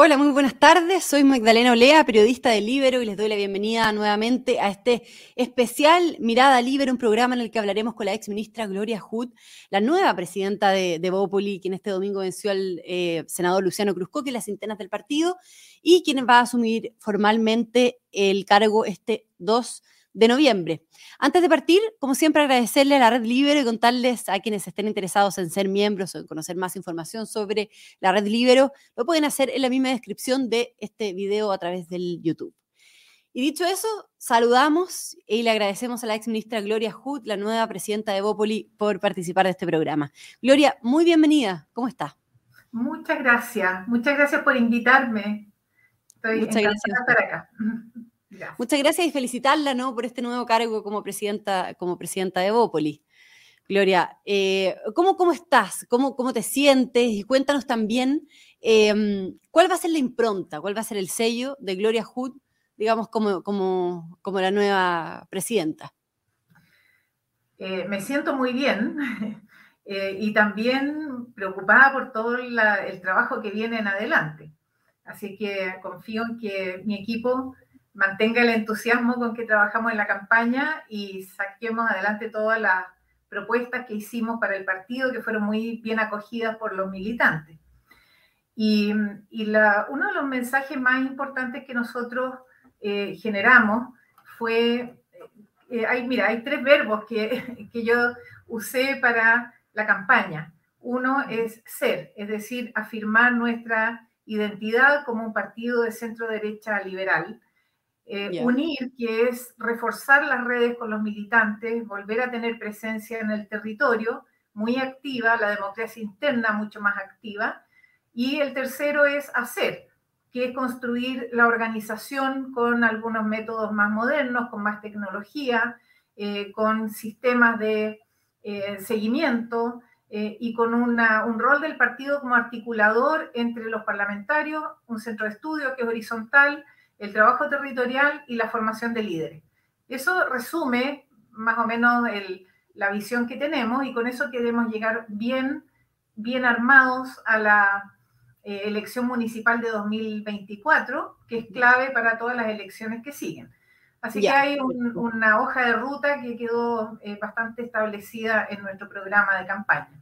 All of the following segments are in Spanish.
Hola, muy buenas tardes. Soy Magdalena Olea, periodista de Libero, y les doy la bienvenida nuevamente a este especial Mirada Libero, un programa en el que hablaremos con la ex ministra Gloria Hood, la nueva presidenta de, de Bópoli, quien este domingo venció al eh, senador Luciano Cruzco, que es las internas del partido, y quien va a asumir formalmente el cargo este 2 de noviembre. Antes de partir, como siempre, agradecerle a la Red Libero y contarles a quienes estén interesados en ser miembros o en conocer más información sobre la Red Libero, lo pueden hacer en la misma descripción de este video a través del YouTube. Y dicho eso, saludamos y le agradecemos a la ex ministra Gloria Hood, la nueva presidenta de Bópoli, por participar de este programa. Gloria, muy bienvenida. ¿Cómo está? Muchas gracias. Muchas gracias por invitarme. Estoy Muchas gracias. de estar acá. Muchas gracias y felicitarla ¿no? por este nuevo cargo como presidenta, como presidenta de Bópoli. Gloria, eh, ¿cómo, ¿cómo, estás? ¿Cómo, ¿Cómo te sientes? Y cuéntanos también em, cuál va a ser la impronta, cuál va a ser el sello de Gloria Hood, digamos, como, como, como la nueva presidenta. Eh, me siento muy bien eh, y también preocupada por todo el trabajo que viene en adelante. Así que confío en que mi equipo mantenga el entusiasmo con que trabajamos en la campaña y saquemos adelante todas las propuestas que hicimos para el partido, que fueron muy bien acogidas por los militantes. Y, uno de los mensajes más importantes que nosotros eh, generamos fue, eh, hay, mira, hay tres verbos que, que yo usé para la campaña. Uno es ser, es decir, afirmar nuestra identidad como un partido de centro derecha liberal eh, unir, que es reforzar las redes con los militantes, volver a tener presencia en el territorio, muy activa, la democracia interna mucho más activa. Y el tercero es hacer, que es construir la organización con algunos métodos más modernos, con más tecnología, eh, con sistemas de eh, seguimiento y con un rol del partido como articulador entre los parlamentarios, un centro de estudio que es horizontal, el trabajo territorial y la formación de líderes. Eso resume más o menos la visión que tenemos y con eso queremos llegar bien, bien armados a la eh, elección municipal de 2024, que es clave para todas las elecciones que siguen. Así que hay una hoja de ruta que quedó eh, bastante establecida en nuestro programa de campaña.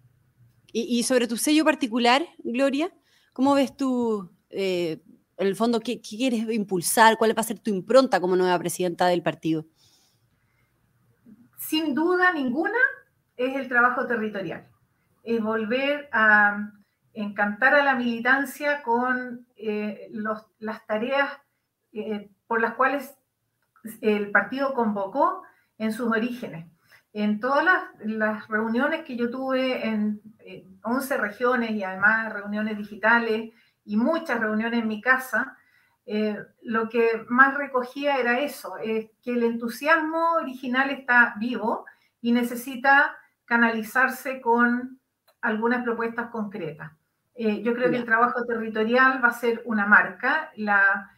Y, sobre tu sello particular, Gloria, ¿cómo ves tú eh, en el fondo, ¿qué, quieres impulsar? ¿Cuál va a ser tu impronta como nueva presidenta del partido? Sin duda ninguna, es el trabajo territorial. Es volver a encantar a la militancia con eh, las tareas eh, por las cuales el partido convocó en sus orígenes. En todas las, reuniones que yo tuve en 11 regiones y además reuniones digitales, y muchas reuniones en mi casa, eh, lo que más recogía era eso, es que el entusiasmo original está vivo y necesita canalizarse con algunas propuestas concretas. Eh, yo creo que el trabajo territorial va a ser una marca, la,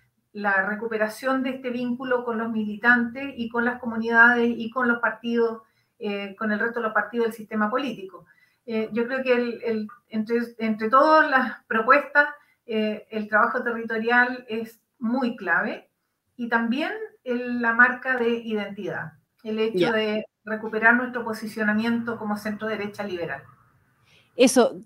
recuperación de este vínculo con los militantes y con las comunidades y con los partidos, eh, con el resto de los partidos del sistema político. yo creo que entre, entre todas las propuestas eh, el trabajo territorial es muy clave y también la marca de identidad, el hecho de recuperar nuestro posicionamiento como centro derecha liberal. Eso,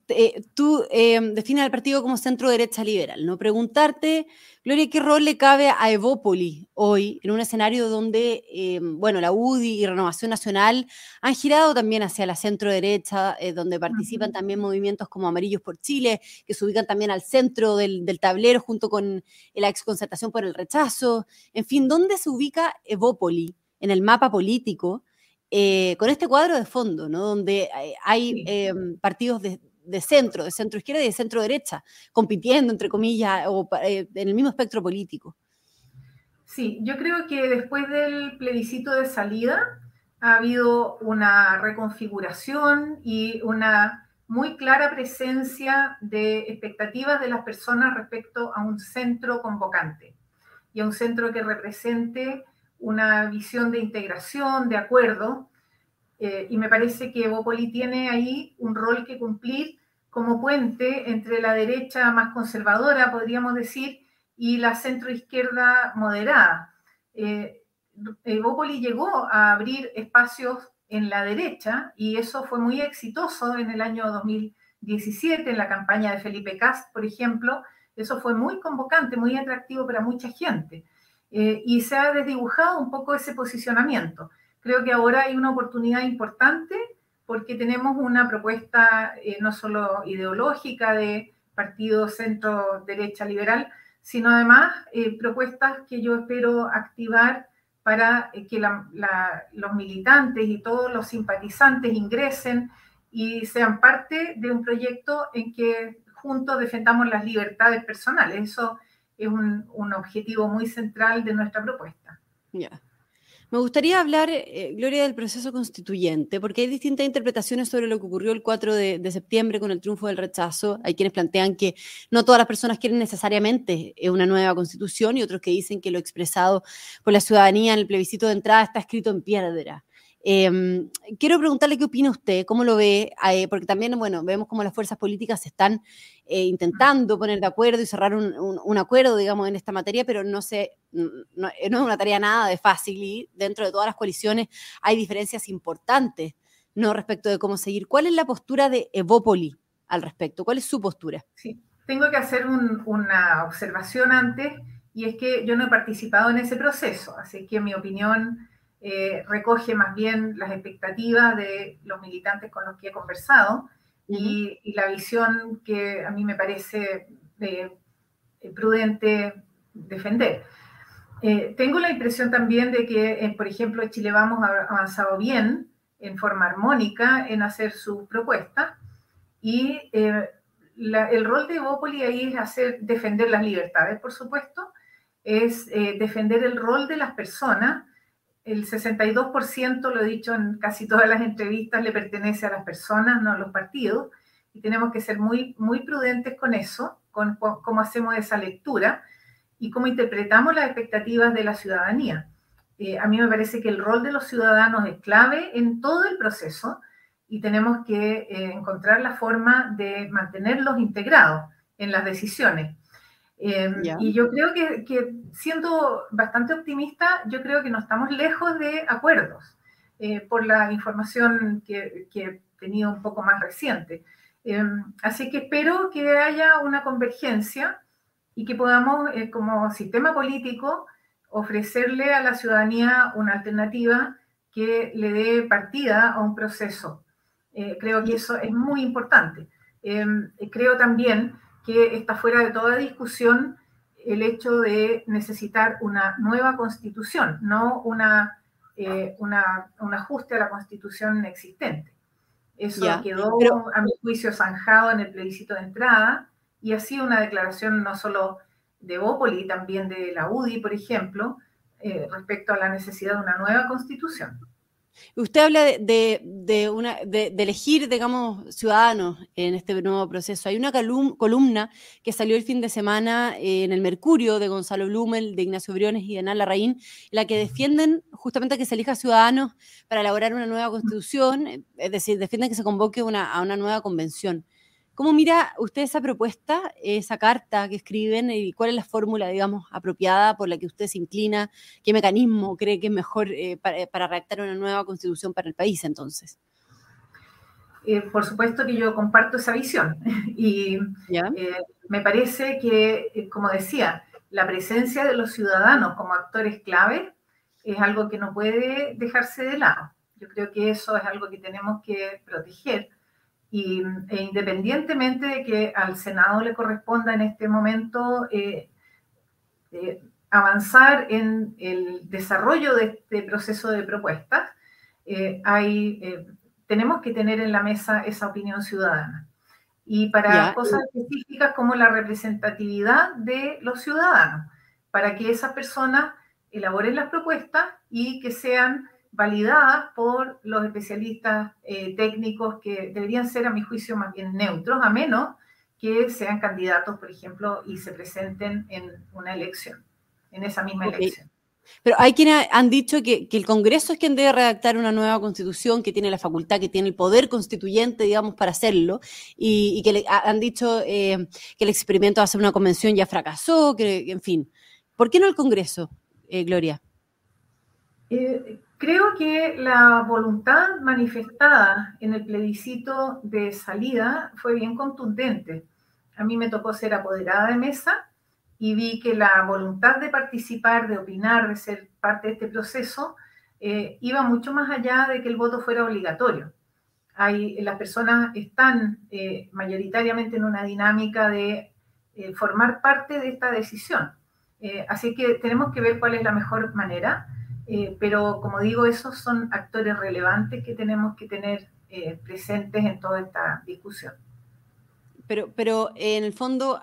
tú eh, defines al partido como centro derecha liberal, ¿no? Preguntarte, Gloria, ¿qué rol le cabe a Evópoli hoy en un escenario donde, eh, bueno, la UDI y Renovación Nacional han girado también hacia la centro derecha, eh, donde participan también movimientos como Amarillos por Chile, que se ubican también al centro del, del tablero junto con la exconcertación por el rechazo? En fin, ¿dónde se ubica Evópoli en el mapa político? Eh, con este cuadro de fondo, ¿no? donde hay em, partidos de, centro, de centro izquierda y de centro derecha, compitiendo, entre comillas, o, eh, en el mismo espectro político. Sí, yo creo que después del plebiscito de salida ha habido una reconfiguración y una muy clara presencia de expectativas de las personas respecto a un centro convocante y a un centro que represente una visión de integración, de acuerdo, eh, y me parece que Bopoli tiene ahí un rol que cumplir como puente entre la derecha más conservadora, podríamos decir, y la centroizquierda moderada. Eh, llegó a abrir espacios en la derecha y eso fue muy exitoso en el año 2017, en la campaña de Felipe Cast, por ejemplo. Eso fue muy convocante, muy atractivo para mucha gente. Eh, y se ha desdibujado un poco ese posicionamiento. Creo que ahora hay una oportunidad importante porque tenemos una propuesta eh, no solo ideológica de partido centro-derecha liberal, sino además eh, propuestas que yo espero activar para eh, que los militantes y todos los simpatizantes ingresen y sean parte de un proyecto en que juntos defendamos las libertades personales. Eso es un, objetivo muy central de nuestra propuesta. Me gustaría hablar, eh, Gloria, del proceso constituyente, porque hay distintas interpretaciones sobre lo que ocurrió el 4 de, septiembre con el triunfo del rechazo. Hay quienes plantean que no todas las personas quieren necesariamente eh, una nueva constitución y otros que dicen que lo expresado por la ciudadanía en el plebiscito de entrada está escrito en piedra. Em, quiero preguntarle qué opina usted, cómo lo ve, eh, porque también, bueno, vemos cómo las fuerzas políticas están eh, intentando poner de acuerdo y cerrar un, acuerdo, digamos, en esta materia, pero no, sé, no, es una tarea nada de fácil y dentro de todas las coaliciones hay diferencias importantes, ¿no? Respecto de cómo seguir. ¿Cuál es la postura de Evópoli al respecto? ¿Cuál es su postura? Sí, tengo que hacer una observación antes y es que yo no he participado en ese proceso, así que mi opinión eh, recoge más bien las expectativas de los militantes con los que he conversado y, la visión que a mí me parece eh, prudente defender. Eh, tengo la impresión también de que, por ejemplo, Chile Vamos ha avanzado bien en forma armónica en hacer su propuesta y el rol de Evópoli ahí es hacer, defender las libertades, por supuesto, es defender el rol de las personas el 62%, lo he dicho en casi todas las entrevistas, le pertenece a las personas, no a los partidos, y tenemos que ser muy, muy prudentes con eso, con cómo hacemos esa lectura y cómo interpretamos las expectativas de la ciudadanía. Eh, a mí me parece que el rol de los ciudadanos es clave en todo el proceso y tenemos que eh, encontrar la forma de mantenerlos integrados en las decisiones. Em, y yo creo que, siendo bastante optimista, yo creo que no estamos lejos de acuerdos eh, por la información que, he tenido un poco más reciente. Em, así que espero que haya una convergencia y que podamos, eh, como sistema político, ofrecerle a la ciudadanía una alternativa que le dé partida a un proceso. Eh, creo que eso es muy importante. Em, creo también que está fuera de toda discusión el hecho de necesitar una nueva constitución, no una, eh, una un ajuste a la constitución existente. Eso quedó, a mi juicio, zanjado en el plebiscito de entrada y ha sido una declaración no solo de Bópoli, también de la UDI, por ejemplo, eh, respecto a la necesidad de una nueva constitución. Usted habla de, una, de, elegir, digamos, ciudadanos en este nuevo proceso. Hay una columna que salió el fin de semana en el Mercurio de Gonzalo Blumel, de Ignacio Briones y de Ana Larraín, la que defienden justamente que se elija ciudadanos para elaborar una nueva constitución, es decir, defienden que se convoque a una nueva convención. ¿Cómo mira usted esa propuesta, esa carta que escriben y cuál es la fórmula, digamos, apropiada por la que usted se inclina? ¿Qué mecanismo cree que es mejor eh, para, redactar una nueva constitución para el país entonces? Eh, por supuesto que yo comparto esa visión y eh, me parece que, como decía, la presencia de los ciudadanos como actores clave es algo que no puede dejarse de lado. Yo creo que eso es algo que tenemos que proteger y, e independientemente de que al Senado le corresponda en este momento eh, eh, avanzar en el desarrollo de este proceso de propuestas, eh, hay, tenemos que tener en la mesa esa opinión ciudadana. Y para cosas específicas como la representatividad de los ciudadanos, para que esas personas elaboren las propuestas y que sean validadas por los especialistas eh, técnicos que deberían ser, a mi juicio, más bien neutros, a menos que sean candidatos, por ejemplo, y se presenten en una elección, en esa misma elección. Pero hay quienes han dicho que, el Congreso es quien debe redactar una nueva constitución, que tiene la facultad, que tiene el poder constituyente, digamos, para hacerlo, y, que le, han dicho eh, que el experimento de hacer una convención ya fracasó, que, en fin. ¿Por qué no el Congreso, eh, Gloria? Eh, creo que la voluntad manifestada en el plebiscito de salida fue bien contundente. A mí me tocó ser apoderada de mesa y vi que la voluntad de participar, de opinar, de ser parte de este proceso, eh, iba mucho más allá de que el voto fuera obligatorio. Hay, las personas están eh, mayoritariamente en una dinámica de eh, formar parte de esta decisión. así que tenemos que ver cuál es la mejor manera, pero como digo, esos son actores relevantes que tenemos que tener presentes en toda esta discusión. Pero, pero en el fondo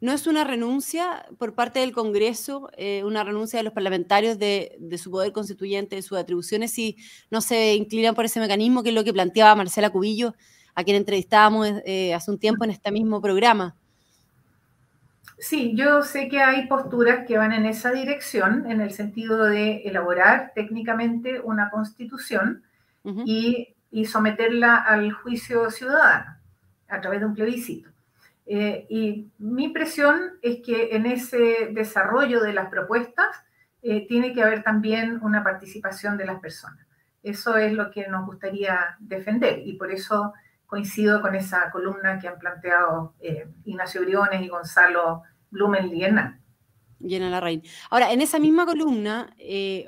¿No es una renuncia por parte del Congreso, eh, una renuncia de los parlamentarios de, su poder constituyente, de sus atribuciones, si no se inclinan por ese mecanismo, que es lo que planteaba Marcela Cubillo, a quien entrevistábamos eh, hace un tiempo en este mismo programa? Sí, yo sé que hay posturas que van en esa dirección, en el sentido de elaborar técnicamente una constitución y someterla al juicio ciudadano a través de un plebiscito. Eh, y mi impresión es que en ese desarrollo de las propuestas eh, tiene que haber también una participación de las personas. Eso es lo que nos gustaría defender y por eso coincido con esa columna que han planteado eh, Ignacio Briones y Gonzalo Blumen. Llena la raíz. Ahora, en esa misma columna,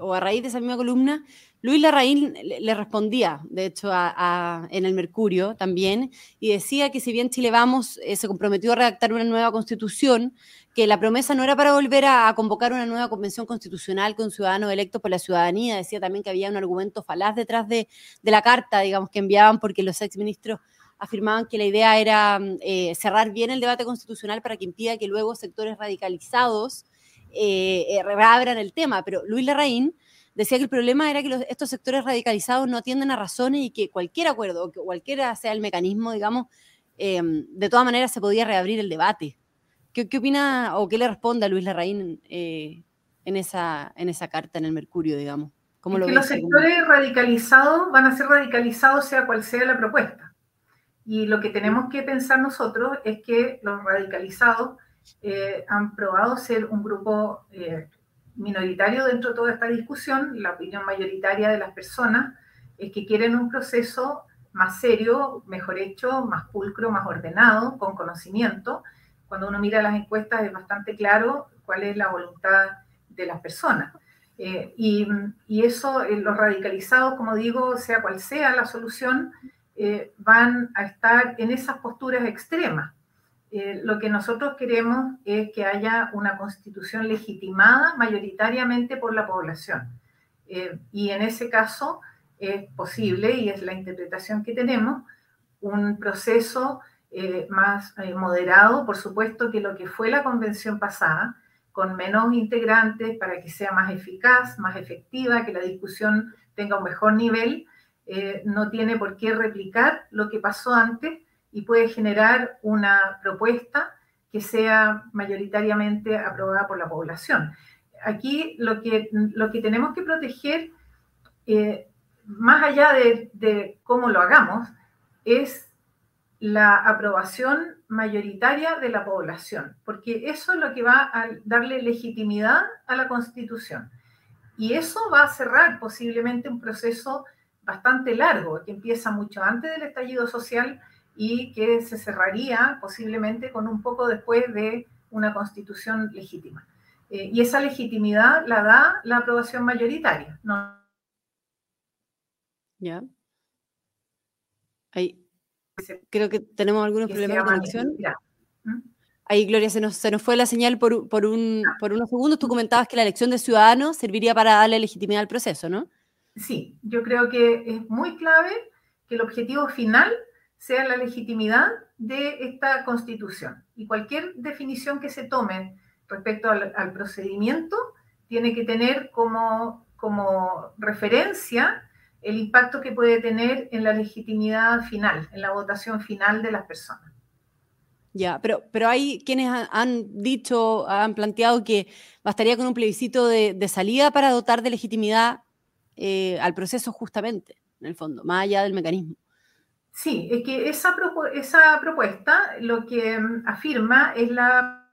o a raíz de esa misma columna, Luis Larraín le respondía, de hecho, en el Mercurio también, y decía que si bien Chile Vamos eh, se comprometió a redactar una nueva constitución, que la promesa no era para volver a, convocar una nueva convención constitucional con ciudadanos electos por la ciudadanía, decía también que había un argumento falaz detrás de, la carta, digamos, que enviaban porque los exministros afirmaban que la idea era eh, cerrar bien el debate constitucional para que impida que luego sectores radicalizados eh, eh reabran el tema, pero Luis Larraín decía que el problema era que estos sectores radicalizados no atienden a razones y que cualquier acuerdo, que cualquiera sea el mecanismo, digamos, em, de todas maneras se podía reabrir el debate. ¿Qué, opina o qué le responde a Luis Larraín eh, en, esa, en esa carta en el Mercurio, digamos? ¿Cómo lo que los sectores radicalizados van a ser radicalizados sea cual sea la propuesta. Y lo que tenemos que pensar nosotros es que los radicalizados eh, han probado ser un grupo eh, minoritario dentro de toda esta discusión, la opinión mayoritaria de las personas es que quieren un proceso más serio, mejor hecho, más pulcro, más ordenado, con conocimiento. Cuando uno mira las encuestas es bastante claro cuál es la voluntad de las personas. Eh, y, eso, eh, los radicalizados, como digo, sea cual sea la solución, eh, van a estar en esas posturas extremas. Eh, lo que nosotros queremos es que haya una constitución legitimada mayoritariamente por la población. Eh, y en ese caso es posible, y es la interpretación que tenemos, un proceso más moderado, por supuesto, que lo que fue la convención pasada, con menos integrantes para que sea más eficaz, más efectiva, que la discusión tenga un mejor nivel, no tiene por qué replicar lo que pasó antes, y puede generar una propuesta que sea mayoritariamente aprobada por la población. Aquí lo que, lo que tenemos que proteger, eh, más allá de cómo lo hagamos, es la aprobación mayoritaria de la población, porque eso es lo que va a darle legitimidad a la Constitución. Y eso va a cerrar posiblemente un proceso bastante largo, que empieza mucho antes del estallido social y que se cerraría posiblemente con un poco después de una constitución legítima. Eh, y esa legitimidad la da la aprobación mayoritaria. ¿no? Ya. Ahí. Creo que tenemos algunos problemas de conexión. ¿Mm? Ahí, Gloria, se nos, se nos fue la señal por, por, un, ah. por unos segundos. Tú comentabas que la elección de ciudadanos serviría para darle legitimidad al proceso, ¿no? Sí, yo creo que es muy clave que el objetivo final sea la legitimidad de esta constitución. Y cualquier definición que se tome respecto al, procedimiento tiene que tener como, como referencia el impacto que puede tener en la legitimidad final, en la votación final de las personas. Ya, pero, pero hay quienes han, dicho, han planteado que bastaría con un plebiscito de, salida para dotar de legitimidad eh, al proceso justamente, en el fondo, más allá del mecanismo. Sí, es que esa, esa propuesta lo que mm, afirma es la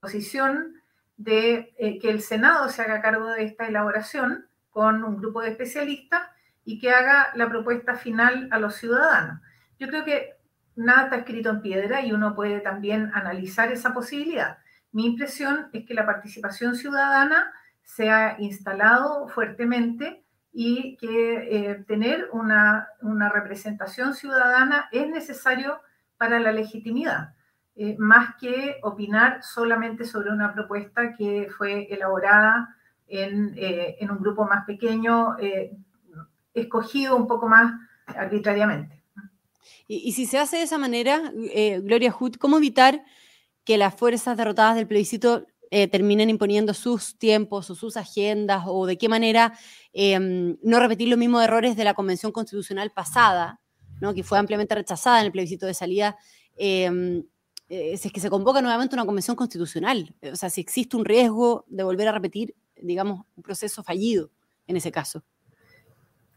posición de eh, que el Senado se haga cargo de esta elaboración con un grupo de especialistas y que haga la propuesta final a los ciudadanos. Yo creo que nada está escrito en piedra y uno puede también analizar esa posibilidad. Mi impresión es que la participación ciudadana se ha instalado fuertemente y que eh, tener una, representación ciudadana es necesario para la legitimidad, eh, más que opinar solamente sobre una propuesta que fue elaborada en, eh, en un grupo más pequeño, escogido un poco más arbitrariamente. Y, si se hace de esa manera, Gloria Hood, ¿cómo evitar que las fuerzas derrotadas del plebiscito eh, terminen imponiendo sus tiempos o sus agendas o de qué manera em, no repetir los mismos errores de la Convención Constitucional pasada, ¿no? que fue ampliamente rechazada en el plebiscito de salida, em, eh, si es que se convoca nuevamente una Convención Constitucional, o sea, si existe un riesgo de volver a repetir, digamos, un proceso fallido en ese caso.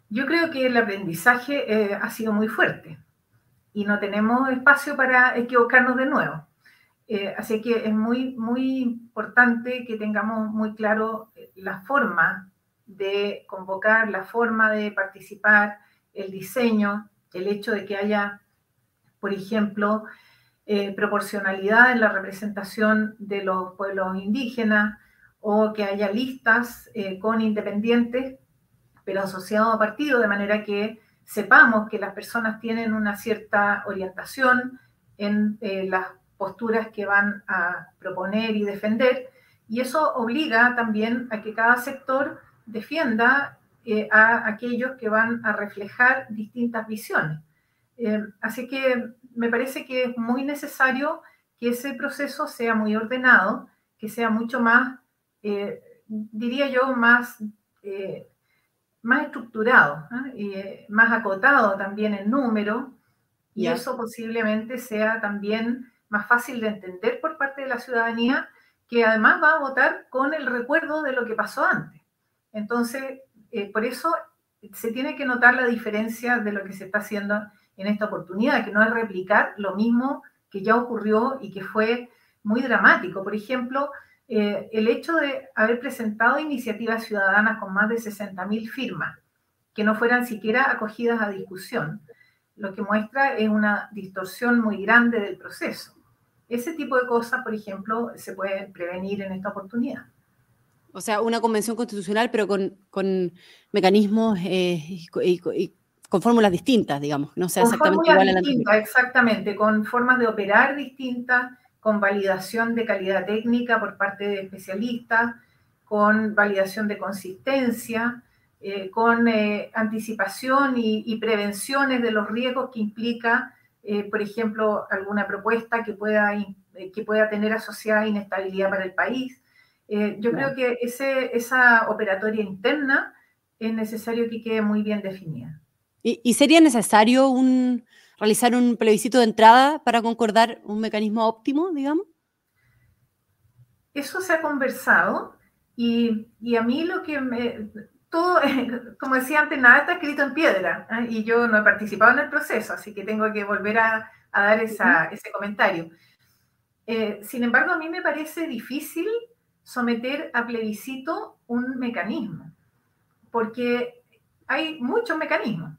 Yo creo que el aprendizaje ha sido muy fuerte y no tenemos espacio para equivocarnos de nuevo. Eh, así que es muy, muy importante que tengamos muy claro eh, la forma de convocar, la forma de participar, el diseño, el hecho de que haya, por ejemplo, eh, proporcionalidad en la representación de los pueblos indígenas o que haya listas con independientes, pero asociados a partidos, de manera que sepamos que las personas tienen una cierta orientación en eh, las posturas que van a proponer y defender, y eso obliga también a que cada sector defienda eh, a aquellos que van a reflejar distintas visiones. Eh, así que me parece que es muy necesario que ese proceso sea muy ordenado, que sea mucho más, diría yo, más más estructurado eh, más acotado también en número, y eso posiblemente sea también más fácil de entender por parte de la ciudadanía, que además va a votar con el recuerdo de lo que pasó antes. Entonces, eh, por eso se tiene que notar la diferencia de lo que se está haciendo en esta oportunidad, que no es replicar lo mismo que ya ocurrió y que fue muy dramático. Por ejemplo, eh, el hecho de haber presentado iniciativas ciudadanas con más de 60.000 firmas, que no fueran siquiera acogidas a discusión, lo que muestra es una distorsión muy grande del proceso. Ese tipo de cosas, por ejemplo, se puede prevenir en esta oportunidad. O sea, una convención constitucional, pero con, mecanismos eh, y, con fórmulas distintas, digamos, no sea exactamente igual a la Exactamente, con formas de operar distintas, con validación de calidad técnica por parte de especialistas, con validación de consistencia, eh, con eh, anticipación y, prevenciones de los riesgos que implica, eh, por ejemplo, alguna propuesta que pueda, que pueda tener asociada inestabilidad para el país. yo creo que ese, esa operatoria interna es necesario que quede muy bien definida. y sería necesario un, realizar un plebiscito de entrada para concordar un mecanismo óptimo, digamos? Eso se ha conversado y, a mí lo que me... Todo, como decía antes, nada está escrito en piedra ¿eh? y yo no he participado en el proceso, así que tengo que volver a, dar ese comentario. Eh, sin embargo, a mí me parece difícil someter a plebiscito un mecanismo, porque hay muchos mecanismos.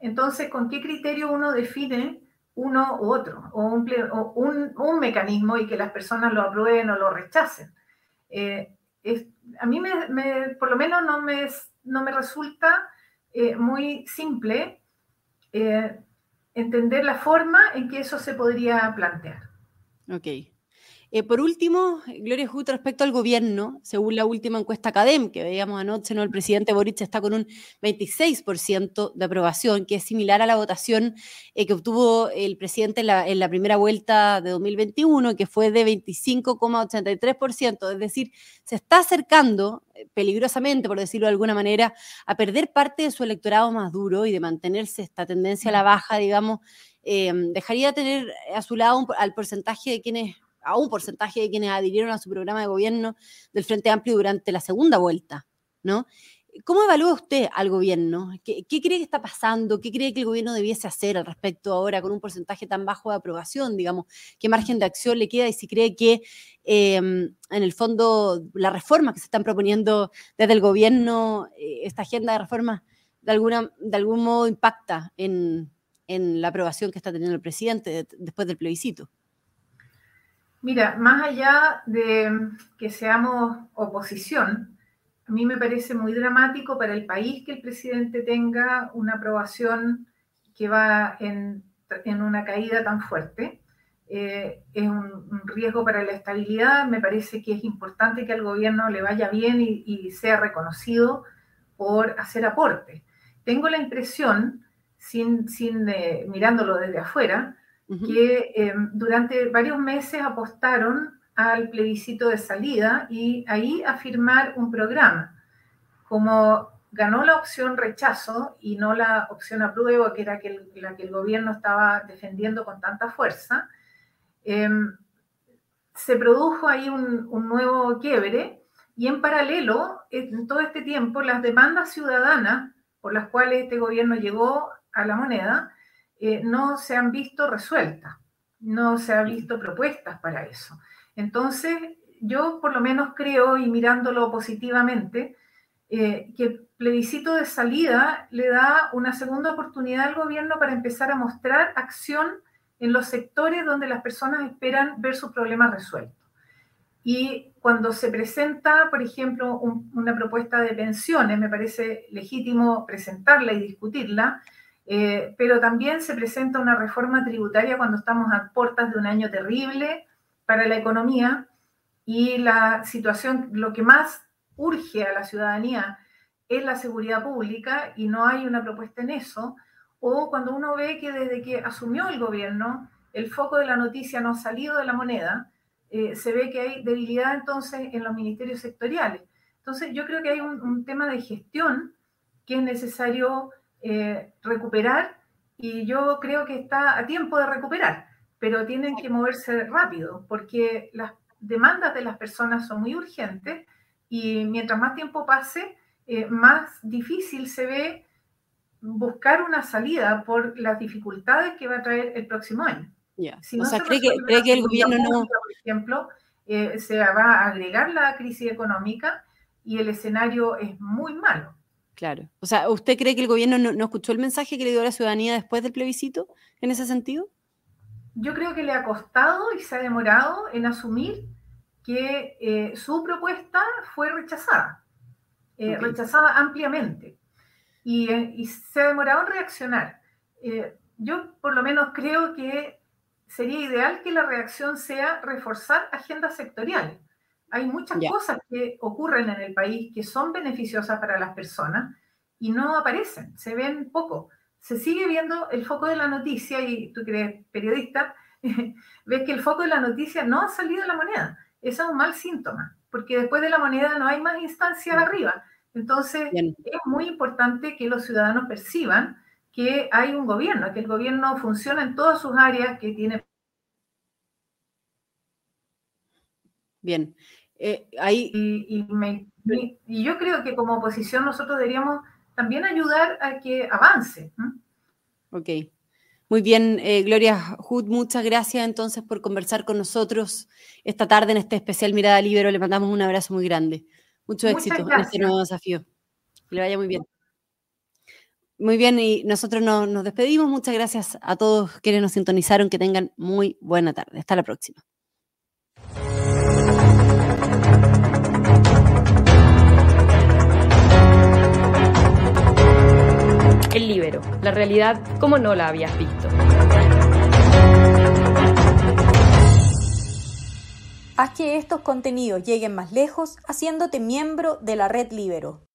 Entonces, ¿con qué criterio uno define uno u otro? O un, mecanismo y que las personas lo aprueben o lo rechacen. Eh, a mí, me, por lo menos, no me, no me resulta eh, muy simple eh, entender la forma en que eso se podría plantear. Ok. Eh, por último, Gloria Hood, respecto al gobierno, según la última encuesta Academ que veíamos anoche, ¿no? el presidente Boric está con un 26% de aprobación, que es similar a la votación eh, que obtuvo el presidente en la, primera vuelta de 2021, que fue de 25,83%. Es decir, se está acercando eh, peligrosamente, por decirlo de alguna manera, a perder parte de su electorado más duro y de mantenerse esta tendencia a la baja, digamos, dejaría tener a su lado al porcentaje de quienes, a un porcentaje de quienes adhirieron a su programa de gobierno del Frente Amplio durante la segunda vuelta, ¿no? ¿Cómo evalúa usted al gobierno? ¿Qué, cree que está pasando? ¿Qué cree que el gobierno debiese hacer al respecto ahora con un porcentaje tan bajo de aprobación? Digamos, ¿qué margen de acción le queda? Y si cree que em, en el fondo las reformas que se están proponiendo desde el gobierno, eh, esta agenda de reformas, de, alguna, de algún modo impacta en, en la aprobación que está teniendo el presidente después del plebiscito. Mira, más allá de que seamos oposición, a mí me parece muy dramático para el país que el presidente tenga una aprobación que va en, una caída tan fuerte. Eh, es un, riesgo para la estabilidad. Me parece que es importante que al gobierno le vaya bien y, sea reconocido por hacer aporte. Tengo la impresión, sin, sin eh, mirándolo desde afuera, que eh, durante varios meses apostaron al plebiscito de salida y ahí a firmar un programa. Como ganó la opción rechazo y no la opción apruebo, que era la que el gobierno estaba defendiendo con tanta fuerza, em, se produjo ahí un, nuevo quiebre y en paralelo, en todo este tiempo, las demandas ciudadanas por las cuales este gobierno llegó a la moneda eh, no se han visto resueltas, no se han visto propuestas para eso. Entonces, yo por lo menos creo, y mirándolo positivamente, eh, que el plebiscito de salida le da una segunda oportunidad al gobierno para empezar a mostrar acción en los sectores donde las personas esperan ver sus problemas resueltos. Y cuando se presenta, por ejemplo, una propuesta de pensiones, me parece legítimo presentarla y discutirla, eh, pero también se presenta una reforma tributaria cuando estamos a puertas de un año terrible, para la economía y la situación, lo que más urge a la ciudadanía es la seguridad pública y no hay una propuesta en eso, o cuando uno ve que desde que asumió el gobierno el foco de la noticia no ha salido de la moneda, eh, se ve que hay debilidad entonces en los ministerios sectoriales. Entonces yo creo que hay un, tema de gestión que es necesario eh, recuperar y yo creo que está a tiempo de recuperar pero tienen que moverse rápido porque las demandas de las personas son muy urgentes y mientras más tiempo pase, eh, más difícil se ve buscar una salida por las dificultades que va a traer el próximo año. o sea, cree que, el gobierno no... Por ejemplo, eh, se va a agregar la crisis económica y el escenario es muy malo. Claro. O sea, ¿usted cree que el gobierno no, no escuchó el mensaje que le dio a la ciudadanía después del plebiscito en ese sentido? yo creo que le ha costado y se ha demorado en asumir que eh, su propuesta fue rechazada, eh, rechazada ampliamente, eh, y, se ha demorado en reaccionar. yo por lo menos creo que sería ideal que la reacción sea reforzar agendas sectoriales. Hay muchas cosas que ocurren en el país que son beneficiosas para las personas y no aparecen, se ven poco se sigue viendo el foco de la noticia, y tú que eres periodista, ves que el foco de la noticia no ha salido de la moneda. Eso es un mal síntoma, porque después de la moneda no hay más instancia de arriba. Entonces, es muy importante que los ciudadanos perciban que hay un gobierno, que el gobierno funciona en todas sus áreas, que tiene... Bien. Eh, ahí... y, y yo creo que como oposición nosotros deberíamos también ayudar a que avance. Ok. Muy bien, eh, Gloria Hood, muchas gracias entonces por conversar con nosotros esta tarde en este especial Mirada Libero. Le mandamos un abrazo muy grande. Mucho éxito en este nuevo desafío. Que le vaya muy bien. Muy bien, y nosotros nos despedimos. Muchas gracias a todos quienes nos sintonizaron. Que tengan muy buena tarde. Hasta la próxima. El Libero, la realidad como no la habías visto. Haz que estos contenidos lleguen más lejos haciéndote miembro de la red Libero.